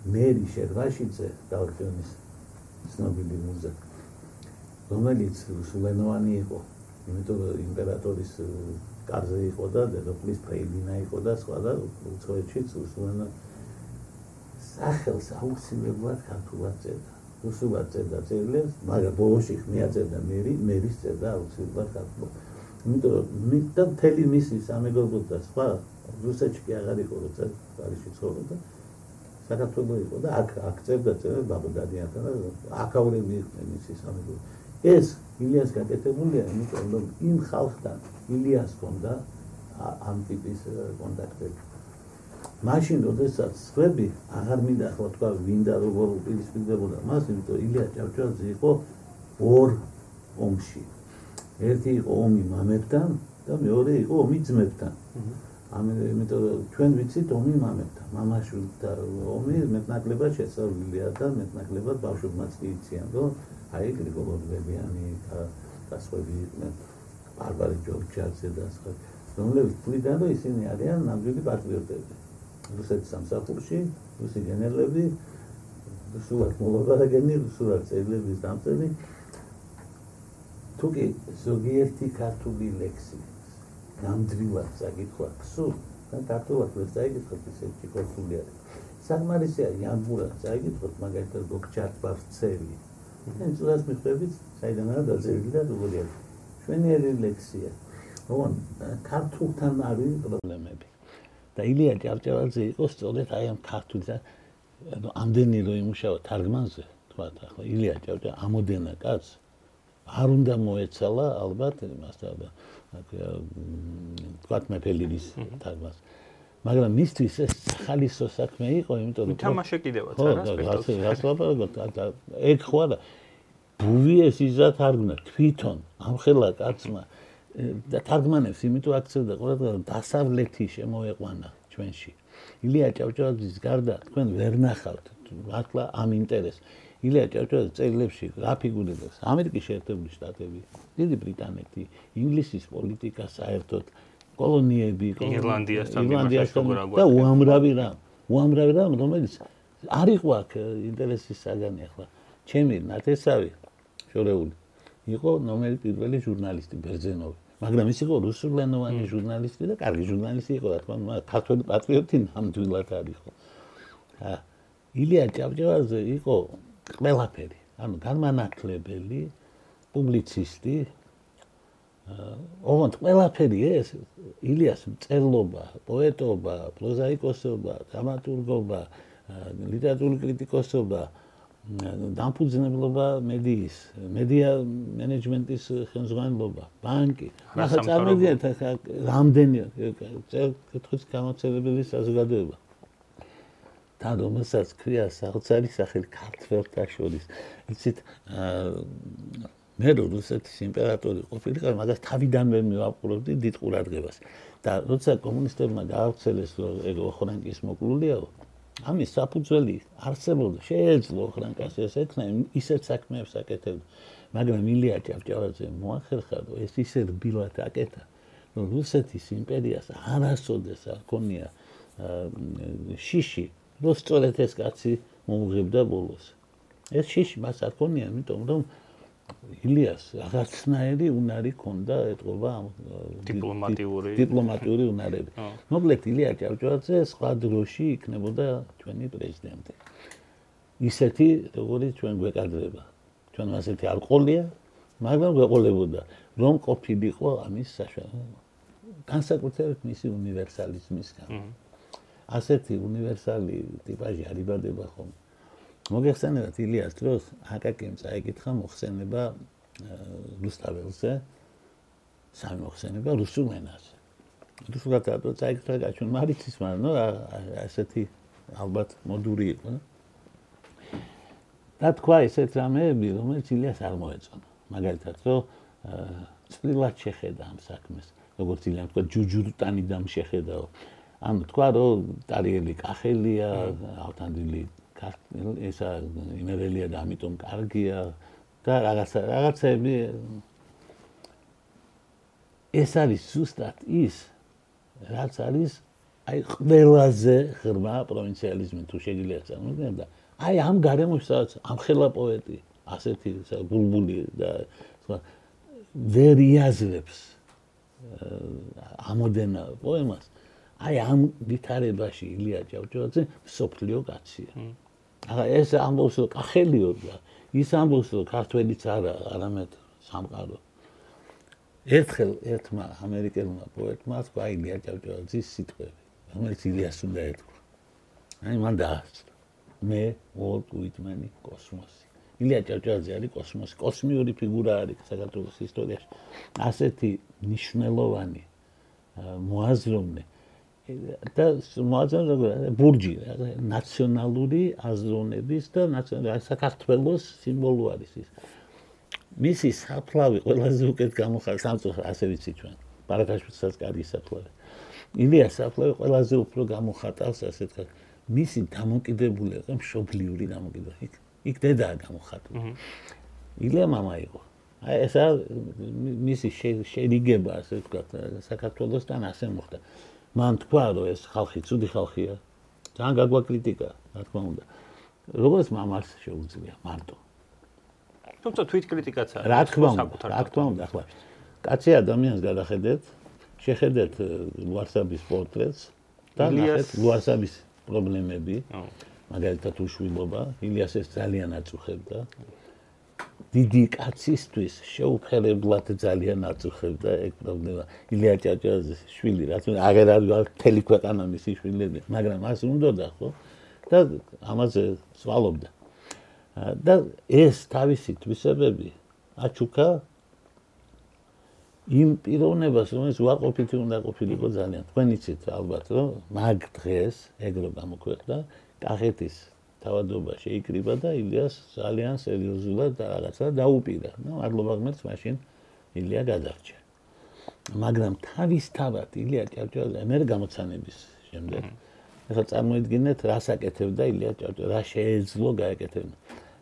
მერი შერვაშიძე დავრკიონის ცნობილი მუზიკა რომელიც სულენოვანი იყო იმიტომ რომ იმპერატორის კარზე იყო და დედოფლის ფრეილინა იყო და სხვა და უცხოეთში სულენო სახელს აუცილებლად ქართულად წერდა. რუსულად წერდა წერილებს მაგრამ ბოლოში მიაწერდა მერი მერის წერდა აუცილებლად ქართულად. იმიტომ რომ მე და მთელი მისი სამეგობრო და სხვა რუსეთში კი აღარ იყო როცა პარიზში ცხოვრობდა საქართველოს იყო და აქ აქ წერდა წერა ბაბადიანთან და აქაურები იყვნენ ისი სამეგრელო ეს ილიას გაკეთებულია, იმიტომ რომ იმ ხალხთან ილიას ჰქონდა ამ ტიპის კონტაქტები. მაშინ როდესაც ხვები აღარ მინდა ხო თქვა ვინდა როგორ უპირისპირდებოდა მას, იმიტომ ილია ჭავჭავაძე იყო ორ ომში. ერთი იყო ომი მამებთან და მეორე იყო ომი ძმებთან. ამიტომ ჩვენ ვიცით ომი მამებთან. მამაშვილთა ომი მეტნაკლებად შესაძლებელია და მეტნაკლებად ბავშვებმაც იციან, რომ აი გრიგოლოდებიანი და დასვები ბარბარე ჯორჯაძე და სხვა რომლებიც თვლიდან რომ ისინი არიან ნამდვილი პატრიოტები. რუსეთის სამსახურში, რუსი გენერლები, რუსულად მოლოდაგენი, რუსულად წერილების დამწერლი თუკი ზოგიერთი ქართული ლექსი ნამდვილად საკითხვა ქსულ და ქართულად ვერ წაიკითხოთ ისეთი ქართული არის. საკმარისია იანბურად წაიკითხოთ მაგალითად გოგჩატბარცელი. ან წურას მიხვდებით, საიდანაა დაწერილი და როგორია. ჩვენი ლექსია. ოღონ ქართულთან არის პრობლემები. და ილია ჭავჭავაძე იყო სწორედ აი ამ ქართულზე ანუ ამდენი რო იმუშავა თარგმანზე თქვა ახლა ილია ჭავჭა ამოდენა კაც არ უნდა მოეცალა ალბათ იმას და თქვა მეფელირის თარგმანს მაგრამ მისთვის ეს ხალისო საქმე იყო იმიტომ რომ თამაშე კიდევაც არა სპექტაკლი ხო რას ლაპარაკობ ეგ ხო არა ბუვიეს იზა თარგმნა თვითონ ამხელა კაცმა და თარგმანებს იმიტომ აქცევდა ყოველდღე დასავლეთი შემოეყვანა ჩვენში. ილია ჭავჭავაძის გარდა თქვენ ვერ ნახავთ მართლა ამ ინტერესს. ილია ჭავჭავაძე წერილებში რა ფიგურებს? ამერიკის შეერთებული შტატები, დიდი ბრიტანეთი, ინგლისის პოლიტიკა საერთოდ, კოლონიები, ირლანდიასთან და უამრავი რამ, უამრავი რამ, რომელიც არ იყო აქ ინტერესის საგანი ახლა. ჩემი ნათესავი შორეული იყო ნომერი პირველი ჟურნალისტი ბერძენოვი. მაგრამ ის იყო რუსულენოვანი ჟურნალისტი და კარგი ჟურნალისტი იყო, რა თქმა უნდა, ქართული პატრიოტი ნამდვილად არის ხო. ა ილია ჭავჭავაძე იყო ყველაფერი, ანუ განმანათლებელი, პუბლიცისტი. აა, ოღონდ ყველაფერი ეს ილიას მწერლობა, პოეტობა, პროზაიკოსობა, დრამატურგობა, ლიტერატურული კრიტიკოსობა, აა დამფუძნებლობა მედიის, მედია მენეჯმენტის ხელმძღვანელობა, ბანკი. ახლა წარმოგიდგენთ ახლა რამდენი კითხვის გამოცემებელი საზოგადოება. და რომელსაც ქვია საოცარი სახელი ქართველთა შორის. იცით მე რუსეთის იმპერატორი ყოფილიყარ, მაგას თავიდანვე მივაყურებდი დიდ ყურადღებას. და როცა კომუნისტებმა გაავრცელეს ეგ ოხრანკის მოკლულიაო, ამის საფუძველი არსებობდა შეეძლო ხრანკას ეს ეთნა ისეთ საქმეებს აკეთებდა მაგრამ მილია ჭავჭავაძე მოახერხა რომ ეს ისე რბილად აკეთა რომ რუსეთის იმპერიას არასოდეს არ ქონია შიში რომ სწორედ ეს კაცი მოუღებდა ბოლოს ეს შიში მას არ ქონია იმიტომ რომ ილიას რაღაცნაირი უნარი ქონდა ეთყობა დიპლომატიური დიპლომატიური უნარები. მოკლედ ილია ჭავჭავაძე სხვა დროში იქნებოდა ჩვენი პრეზიდენტი. ისეთი როგორი ჩვენ გვეკადრება. ჩვენ ასეთი არ ყოლია, მაგრამ გვეყოლებოდა რომ ყოფილიყო ამის საშუალება. განსაკუთრებით მისი უნივერსალიზმისგან. ასეთი უნივერსალი ტიპაჟი არიბადება ხოლმე. მოგეხსენებათ ილიას დროს აკაკიმ წაიკითხა მოხსენება რუსთაველზე სამი მოხსენება რუსულ ენაზე. რუსულად აბა წაიკითხა გაჩვენ მარიცის მაგრამ ნუ ასეთი ალბათ მოდური იყო. და თქვა ესეთ რამეები რომელიც ილიას არ მოეწონა. მაგალითად რომ წილად შეხედა ამ საქმეს როგორც ილია თქვა ჯუჯურტანიდან შეხედაო ანუ თქვა რომ ტარიელი კახელია ავთანდილი ესა იმერელია და ამიტომ კარგია და რაღაცა რაღაცები. ეს არის ზუსტად ის რაც არის აი ყველაზე ღრმა პროვინციალიზმი თუ შეგიძლია წარმოგიდგენ და აი ამ გარემოში სადაც ამხელა პოეტი ასეთი ბულბული და სხვა ვერიაზლებს ამოდენა პოემას აი ამ ვითარებაში ილია ჭავჭავაძე სოფლიო კაცია ახლა ეს ამბობს რომ კახელიო და ის ამბობს რომ ქართველიც არა არამედ სამყარო. ერთხელ ერთმა ამერიკელმა პოეტმა თქვა ილია ჭავჭავაძის სიტყვები რომელიც ილიას უნდა ეთქვა. აი მან დაასწრო. მე ვოლტ უიტმენი კოსმოსი. ილია ჭავჭავაძე არის კოსმოსი, კოსმიური ფიგურა არის საქართველოს ისტორიაში. ასეთი ნიშნულოვანი მოაზროვნე და მოაზროვნე ბურჯი, ნაციონალური აზროვნების და ნაციონალური საქართველოს სიმბოლო არის ის. მისი საფლავი ყველაზე უკეთ გამოხატავს სამწუხაროდ ასე ვიცი ჩვენ. პარაკაშვილსაც კარგი საფლავი. ილიას საფლავი ყველაზე უფრო გამოხატავს ასე თქვა მისი დამოკიდებულება მშობლიური დამოკიდებულება. იქ იქ დედაა გამოხატული. ილია мама იყო. აი ესა მისი შერიგება ასე თქვა საქართველოსთან ასე მოხდა. მან თქვა რომ ეს ხალხი ცუდი ხალხია. ძალიან გაგვა კრიტიკა, რა თქმა უნდა. როგორც მამას შეუძლია მარტო. თუმცა თვით კრიტიკაც არის. რა თქმა უნდა, რა თქმა უნდა, ახლა კაცი ადამიანს გადახედეთ, შეხედეთ ლუარსაბის პორტრეტს და ნახეთ ლუარსაბის პრობლემები. მაგალითად უშვილობა, ილიას ეს ძალიან აწუხებდა. დიდი კაცისთვის შეუფერებლად ძალიან აწუხებდა ეგ პრობლემა. ილია ჭაჭაძის შვილი, რაც აღარ არის თელი ქვეყანა მისი შვილები, მაგრამ მას უნდოდა ხო? და ამაზე სვალობდა. და ეს თავისი თვისებები აჩუქა იმ პიროვნებას, რომელიც უარყოფითი უნდა ყოფილიყო ძალიან. თქვენ იცით ალბათ, რომ მაგ დღეს ეგრო გამოქვეყნდა კახეთის თავადობა შეიკრიბა და ილიას ძალიან სერიოზულად და რაღაცა დაუპირა. ნუ მადლობა ღმერთს, მაშინ ილია გადარჩა. მაგრამ თავისთავად ილია ჭავჭავაძე მერ გამოცანების შემდეგ ახლა წარმოიდგინეთ რას აკეთებდა ილია ჭავჭავაძე, რა შეეძლო გააკეთებინა.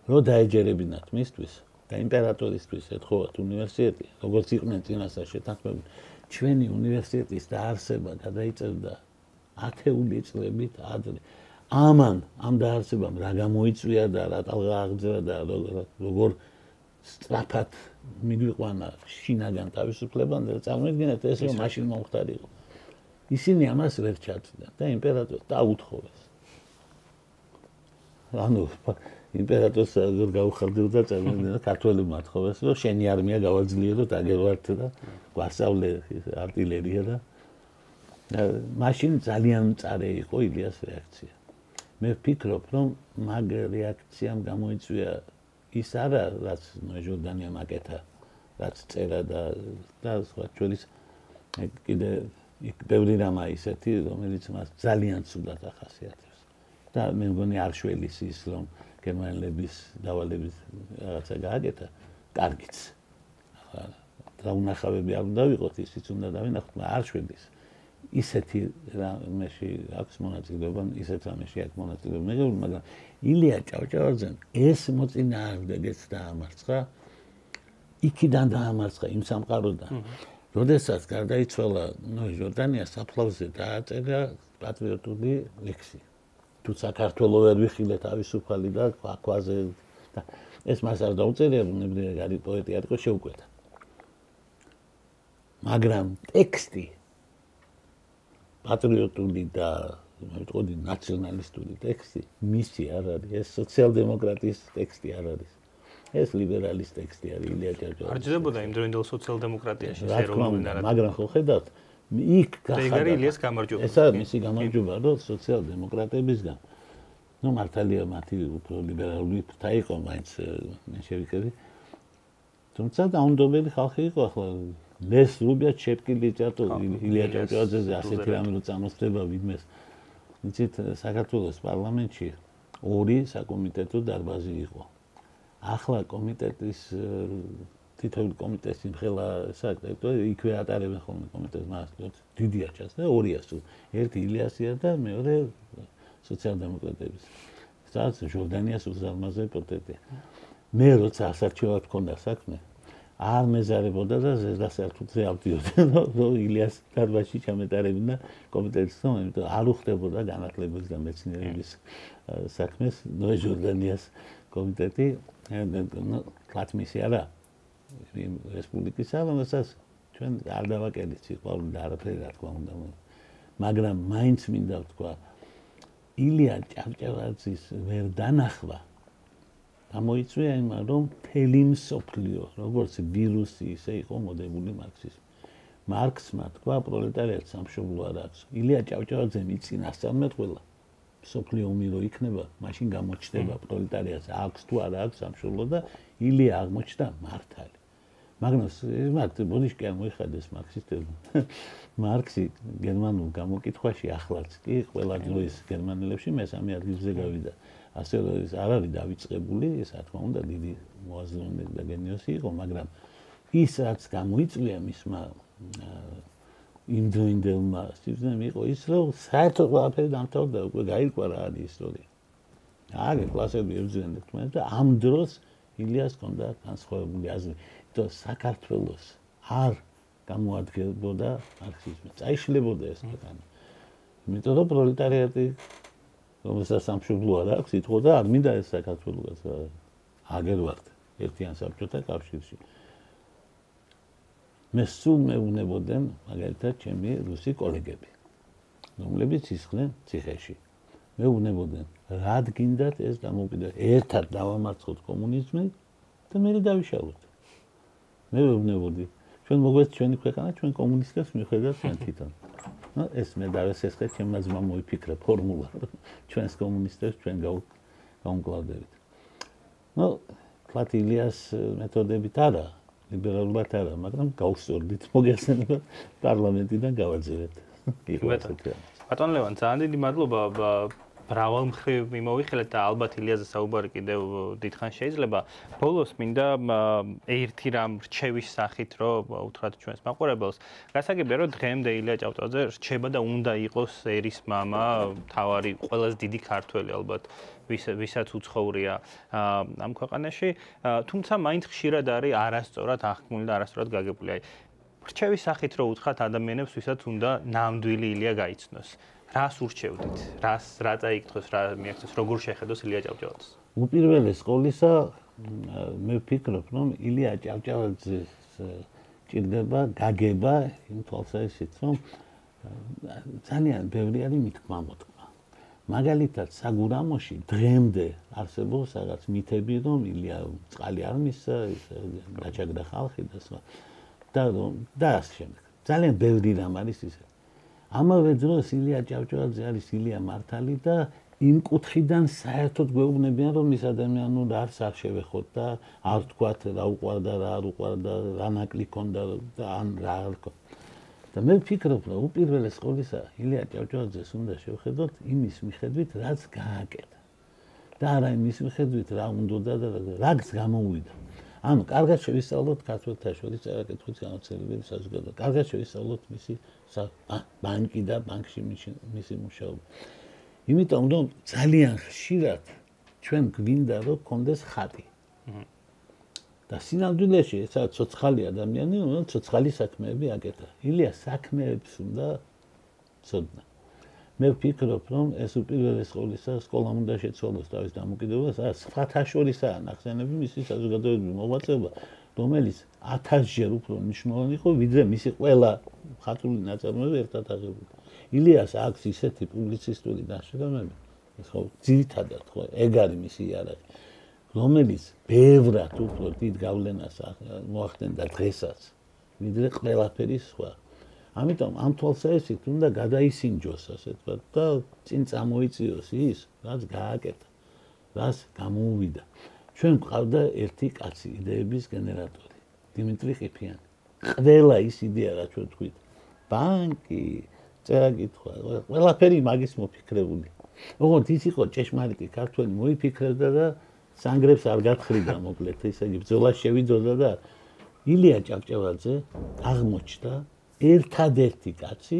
რო დაეჯერებინათ მისთვის და იმპერატორისთვის ეთხოვათ უნივერსიტეტი, როგორც იყვნენ წინასწარ შეთანხმებული, ჩვენი უნივერსიტეტის დაარსება გადაიწევდა ათეული წლებით ადრე. ამან ამ დაარსებამ რა გამოიწვია და რა ტალღა აღძრა და როგორ სწრაფად მიგვიყვანა შინაგან თავისუფლებამდე წარმოიდგინეთ ეს რომ მაშინ მომختارიყო ისინი ამას ვერ ჩაწვდნენ და იმპერატორს დაუთხოვეს ანუ იმპერატორს როგორ გაუხარდებოდა წარმოიდგინეთ ქართველებმა თხოვეს რომ შენი არმია გავაძლიეროთ აგერვართ და გვასწავლე артиლერია და მაშინ ძალიან მწარე იყო ილიას რეაქცია. მე ვფიქრობ რომ მაგ რეაქციამ გამოიწვია ის არა რაც ნოჟორდანია მაკეთა რაც წერა და და სხვა ჩვენის კიდე იქ ბევრი რამაა ისეთი რომელიც მას ძალიან ცუდად ახასიათებს და მე მგონი არ შველის ის რომ გერმანელების დავალების რაღაცა გააკეთა, კარგიც. ახლა დაუნახავები არ უნდა ვიყოთ, ისიც უნდა დავინახოთ, მაგრამ არ შვედის. ისეთი რამეში აქვს მონაწილეობა, ისეთ რამეში აქვს მონაწილეობა, მეგობრებო, მაგრამ ილია ჭავჭავაძემ ეს მოწინააღმდეგეც დაამარცხა. იქიდან დაამარცხა იმ სამყაროდან. როდესაც გარდაიცვალა ნოე ჟორდანია საფლავზე დააწერა პატრიოტული ლექსი. თუ საქართველოს ვერ ვიხილე თავისუფალი და ქვაზე და ეს მას არ დაუწერია ნებრივი გარი პოეტი არ იყო შეუკვეთა მაგრამ ტექსტი პატრიოტული და მეტყოდი ნაციონალისტური ტექსტი მისი არ არის ეს სოციალ-დემოკრატიის ტექსტი არ არის ეს ლიბერალის ტექსტი არის ილია ჭავჭავაძე არ ჭირდებოდა იმ დროინდელ სოციალ-დემოკრატიაში შერეული ნარატივი მაგრამ ხო ხედავთ იქ გახადა ილიას გამარჯობა. ესა მისი გამარჯობა, რომ სოციალ-დემოკრატებისგან ну მართალია მათი უფრო ლიბერალური ფრთა იყო მაინც მე შევიკები. თუმცა დაუნდობელი ხალხი იყო ახლა ლეს რუბია ჩეპკილი ჭატო ილია ჭაჭაძეზე ასეთი რამე რო წამოსდება ვინმეს. იცით საქართველოს პარლამენტში ორი საკომიტეტო დარბაზი იყო. ახლა კომიტეტის თითოეულ კომიტეტში ხელა საკრეტო იქვე ატარებენ ხოლმე კომიტეტს მას დიდია ჩას და ორია სულ ერთი ილიასია და მეორე სოციალ-დემოკრატების სადაც ჟორდანიას უზარმაზე პროტეტი მე როცა ასარჩევად მქონდა საქმე არ მეზარებოდა და ზედასერთუთზე ავდიოდი რომ *laughs* ილიას დარბაზში ჩამეტარებინა კომიტეტს თო იმიტომ არ უხდებოდა განათლების და მეცნიერების საქმეს ნო ჟორდანიას კომიტეტი ნუ კლათმისი არა რესპუბლიკისა, რომელსაც ჩვენ არ დავაკეთეთ სიყვარული და არაფერი რა თქმა უნდა. მაგრამ მაინც მინდა ვთქვა ილია ჭავჭავაძის ვერ დანახვა გამოიწვია იმან რომ თელი მსოფლიო როგორც ვირუსი ისე იყო მოდებული მარქსიზმი. მარქსმა თქვა პროლეტარიატს სამშობლო არ აქვს. ილია ჭავჭავაძე მიწინასწარმეტყველა სოფლიო ომი რო იქნება, მაშინ გამოჩნდება პროლეტარიატს აქვს თუ არა აქვს სამშობლო და ილია აღმოჩნდა მართალი. მაგნუს მაგ ბოდიშკი არ მოიხადეს მარქსისტებმა. *laughs* მარქსი გერმანულ გამოკითხვაში ახლაც კი ყველა დროის გერმანელებში მესამე ადგილზე გავიდა. ასე რომ ეს არ არის დავიწყებული, ეს რა თქმა უნდა დიდი მოაზროვნე და გენიოსი იყო, მაგრამ ის რაც გამოიწვია მისმა იმდროინდელმა სიზნემ იყო ის რომ საერთოდ ყველაფერი დამთავრდა უკვე გაირკვა რა არის ისტორია. აგე კლასები ებრძვიან თქმენ და ამ დროს ილიას კონდა განსხვავებული აზრი, რომ საქართველოს არ გამოადგენდა მარქსიზმი. წაიშლებოდა ეს ქვეყანა. იმიტომ რომ პროლეტარიატი რომელსაც სამშობლოა და აქვს ითხოვ და არ მინდა ეს საქართველოს აგერვართ ერთიან საბჭოთა კავშირში. მე სულ მეუნებოდენ მაგალითად ჩემი რუსი კოლეგები რომლებიც ისხდნენ ციხეში. მე უნებოდენ რად გინდათ ეს გამოვიდა ერთად დავამარცხოთ კომუნიზმი და მე დავიშალოთ. მე ვეუბნებოდი ჩვენ მოგვეც ჩვენი ქვეყანა ჩვენ კომუნისტებს მიხედავთ ჩვენ თვითონ. ну ეს მე დავესესხე ჩემმა ძმა მოიფიქრა ფორმულა ჩვენს კომუნისტებს ჩვენ გავუმკლავდებით ну ფლატილიას მეთოდებით არა ლიბერალურად არა, მაგრამ გავსწორდით მოგესწრება პარლამენტიდან გავაძევეთ. იყო ესეთი. ბატონ ლევან, ძალიან დიდი მადლობა ბრავალ მხრივ მიმოვიხილეთ და ალბათ ილიაზე საუბარი კიდევ დიდხან შეიძლება. ბოლოს მინდა ერთი რამ რჩევის სახით რო უთხრათ ჩვენს მაყურებელს. გასაგებია რომ დღემდე ილია ჭავჭავაძე რჩება და უნდა იყოს ერის мама, თავარი ყველაზე დიდი ქართველი ალბათ ვის ვისაც უცხოურია ამ ქვეყანაში, თუმცა მაინც ხშირად არის არასწორად აღქმული და არასწორად გაგებული. აი რჩევის სახით რო უთხრათ ადამიანებს, ვისაც უნდა ნამდვილი ილია გაიცნოს. რას ურჩევდით? რას რა წაიკითხოს, რა მიაქცეს, როგორ შეხედოს ილია ჭავჭავაძეს? უპირველეს ყოვლისა მე ვფიქრობ, რომ ილია ჭავჭავაძეს ჭირდება გაგება იმ თვალსაზრისით, რომ ძალიან ბევრი არის მithkma მოთქმა. მაგალითად საგურამოში დღემდე არსებობს რაღაც მითები რომ ილია წყალი არ მისცა ის გაჩაგდა ხალხი და სხვა და და ასე შემდეგ ძალიან ბევრი რამ არის ისე ამავე დროს ილია ჭავჭავაძე არის ილია მართალი და იმ კუთხიდან საერთოდ გვეუბნებიან რომ ის ადამიანი უნდა არ შევეხოთ და არ თქვათ რა უყვარდა რა არ უყვარდა რა ნაკლი ქონდა და ან რა არ და მე ვფიქრობ, რომ უპირველეს ყოვლისა ილია ჭავჭავაძეს უნდა შევხედოთ იმის მიხედვით, რაც გააკეთა. და არა იმის მიხედვით, რა უნდა და რაც გამოუვიდა. ანუ კარგად შევისწავლოთ ქართულთა შორის წერაკითხვის განაცხადებელი საზოგადოება. კარგად შევისწავლოთ მისი ბანკი და ბანკში მისი მუშაობა. იმიტომ რომ ძალიან ხშირად ჩვენ გვინდა რომ კონდეს ხატი. და სინამდვილეში ესა ცოცხალი ადამიანი, უნდა ცოცხალი საქმეები აკეთა. ილია საქმეებს უნდა ცოდნა. მე ვფიქრობ, რომ ეს უპირველეს ყოვლისა სკოლამ უნდა შეცვალოს თავის დამოკიდებულებას, ა სხვათა შორისაა ნახსენები მისი საზოგადოებრივი მოღვაწეობა, რომელიც 1000-ჯერ უფრო მნიშვნელოვანი იყო, ვიდრე მისი ყველა ხატული ნაწარმოები ერთად აღებული. ილიას აქვს ისეთი პუბლიცისტური ნაშრომები, ხო ძირითადად ხო ეგ არის მისი იარაღი. რომელიც ბევრად უფრო დიდ გავლენას მოახდენდა დღესაც ვიდრე ყველაფერი სხვა. ამიტომ ამ თვალსაზრისით უნდა გადაისინჯოს ასე თქვა და წინ წამოიწიოს ის, რაც გააკეთა, რაც გამოუვიდა. ჩვენ გვყავდა ერთი კაცი, იდეების გენერატორი, დიმიტრი ყიფიანი. ყველა ის იდეა, რაც ჩვენ თქვით, ბანკი, წერა კითხვა, ყველაფერი მაგის მოფიქრებული. ოღონდ ის იყო ჭეშმარიტი ქართველი მოიფიქრებდა და სანგრებს არ გათხრიდა მოკლედ ესე იგი ბძოლა შევიძოდა და ილია ჭავჭავაძე აღმოჩნდა ერთადერთი კაცი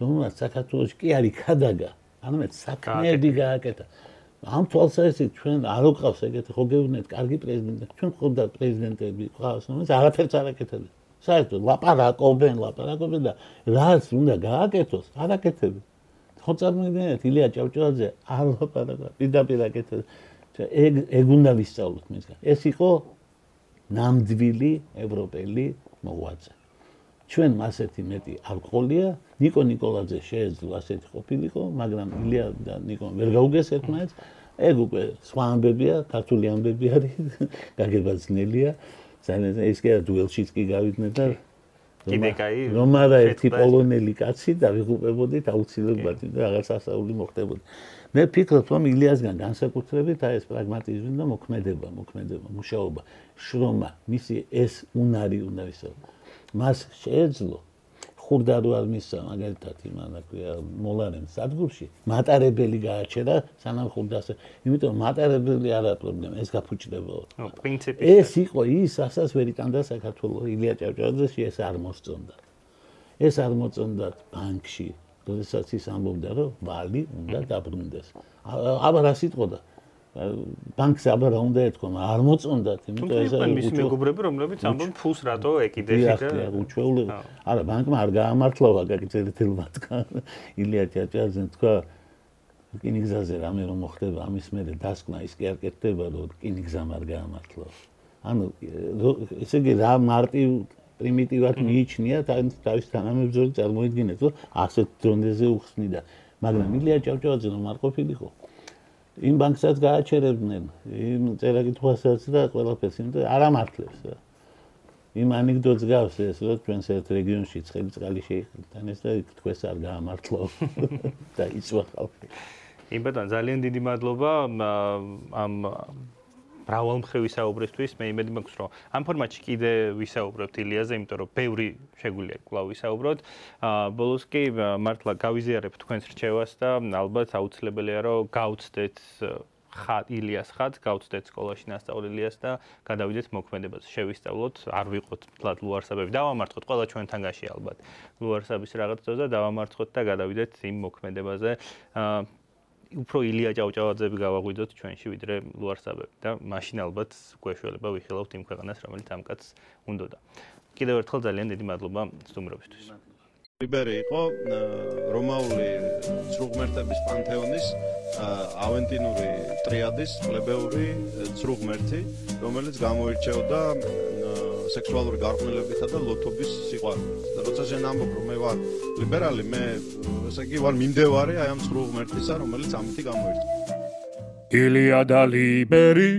რომელსაც საქართველოს კი არის ქადაგა ანამედ საქმეები გააკეთა ამ თვალსაზრისით ჩვენ არ ვყავს ეგეთი ხო გეუბნეთ კარგი პრეზიდენტი. ჩვენ ხოდა პრეზიდენტები ყავს რომელიც არაფერს არ აკეთებენ. საერთოდ ლაპარაკობენ ლაპარაკობენ და რაც უნდა გააკეთოს არ აკეთებენ. ხო წარმოიდგინეთ ილია ჭავჭავაძე არ ლაპარაკობს. პირდაპირ აკეთებს. ეგ ეგ უნდა ვისწავლოთ მისგან. ეს იყო ნამდვილი ევროპელი მოღვაწე. ჩვენ ასეთი მეტი არ ყოლია. ნიკო نيكოლაძე შეეძლო ასეთი ყოფილიყო, მაგრამ ილია და ნიკო ვერ გაუგეს ერთმანეთს. ეგ უკვე სხვა ამბებია, ქართული ამბები არის, *laughs* გაგებაძნელია. ძალიან ეს კი დუელშიც კი გავიდნენ და კიდე кай რომ არა ერთი პოლონელი კაცი დავიღუპებოდით აუცილებლად და რაღაც ასეული მოხდებოდა. მე ფიქრობ რომ ილიასგან განსაკუთრებით აი ეს პრაგმატიზმი და მოქმედება, მოქმედება, მუშაობა, შრომა, მისი ეს უნარი უნდა ისაო. მას შეეძლო. ხურდა რო არ მისცა მაგალითად იმან აქვია მოლარენ სადგურში მატარებელი გააჩერა სანამ ხურდას იმიტომ მატარებელი არა პრობლემა ეს გაფუჭდებოდა ნუ პრინციპი ეს იყო ის ასაც ვერი ტანდა საქართველოს ილია ჭავჭავაძეში ეს არ მოსწონდა. ეს არ მოწონდა ბანკში როდესაც ის ამბობდა რომ ვალი უნდა დაბრუნდეს. აბა რა სიტყვა ბანკს აბა რა უნდა ეთქვა არ მოწონდათ იმიტომ ეს არის მისი მეგობრები რომლებიც ამბობენ ფულს რატო ეკიდეში და უჩვეული არა ბანკმა არ გაამართლა ვაგაკიცეთ თელმათკან *laughs* ილია ჭაჭაძე თქვა კინიგზაზე რამე რომ მოხდება ამის მერე დასკვნა ის კი არ კეთდება რომ კინიგზამ არ გაამართლა. ანუ ესე იგი რა მარტი პრიმიტივად მიიჩნია თავის თანამებრძოლს წარმოიდგინეთ რომ ასეთ დონეზე უხსნიდა. მაგრამ ილია ჭავჭავაძე რომ არ ყოფილიყო იმ ბანკსაც გააჩერებდნენ იმ წერაკითხვასაც და ყველაფერს იმიტომ არ ამართლებს რა. იმ ანეკდოტს გავს ეს რომ ჩვენს ერთ რეგიონში ცხელი წყალი შეიხდა ეს და თქვენს არ გაამართლო *laughs* და იწვა ხალხი. იმ ბატონ ძალიან დიდი მადლობა ამ მრავალმხრივი საუბრისთვის მე იმედი მაქვს რომ ამ ფორმატში კიდე ვისაუბრებთ ილიაზე იმიტომ რომ ბევრი შეგვიძლია კვლავ ვისაუბროთ. ბოლოს კი მართლა გავიზიარებ თქვენს რჩევას და ალბათ აუცილებელია რომ გავცდეთ ხატ ილიას ხატ გავცდეთ სკოლაში ნასწავლ ილიას და გადავიდეთ მოქმედებაზე შევისწავლოთ არ ვიყოთ თლად ლუარსაბები. დავამარცხოთ ყველა ჩვენთან გაში ალბათ. ლუარსაბის რაღაც ძოზე დავამარცხოთ და გადავიდეთ იმ მოქმედებაზე უფრო ილია ჭავჭავაძეები გავაღვიძოთ ჩვენში ვიდრე ლუარსაბები და მაშინ ალბათ გვეშველება ვიხილავთ იმ ქვეყანას რომელიც ამ კაცს უნდოდა. კიდევ ერთხელ ძალიან დიდი მადლობა სტუმრობისთვის. ლიბერი იყო რომაული ცრუღმერთების პანთეონის ავენტინური ტრიადის პლებეური ცრუღმერთი, რომელიც გამოირჩეოდა სექსუალური გარყვნილებითა და ლოთობის სიყვარულით. და როცა შენ ამბობ რომ მე ვარ ლიბერალი, მე ესე იგი ვარ მიმდევარი აი ამ ცრუ ღმერთისა, რომელიც ამითი გამოირჩევა. ილია და ლიბერი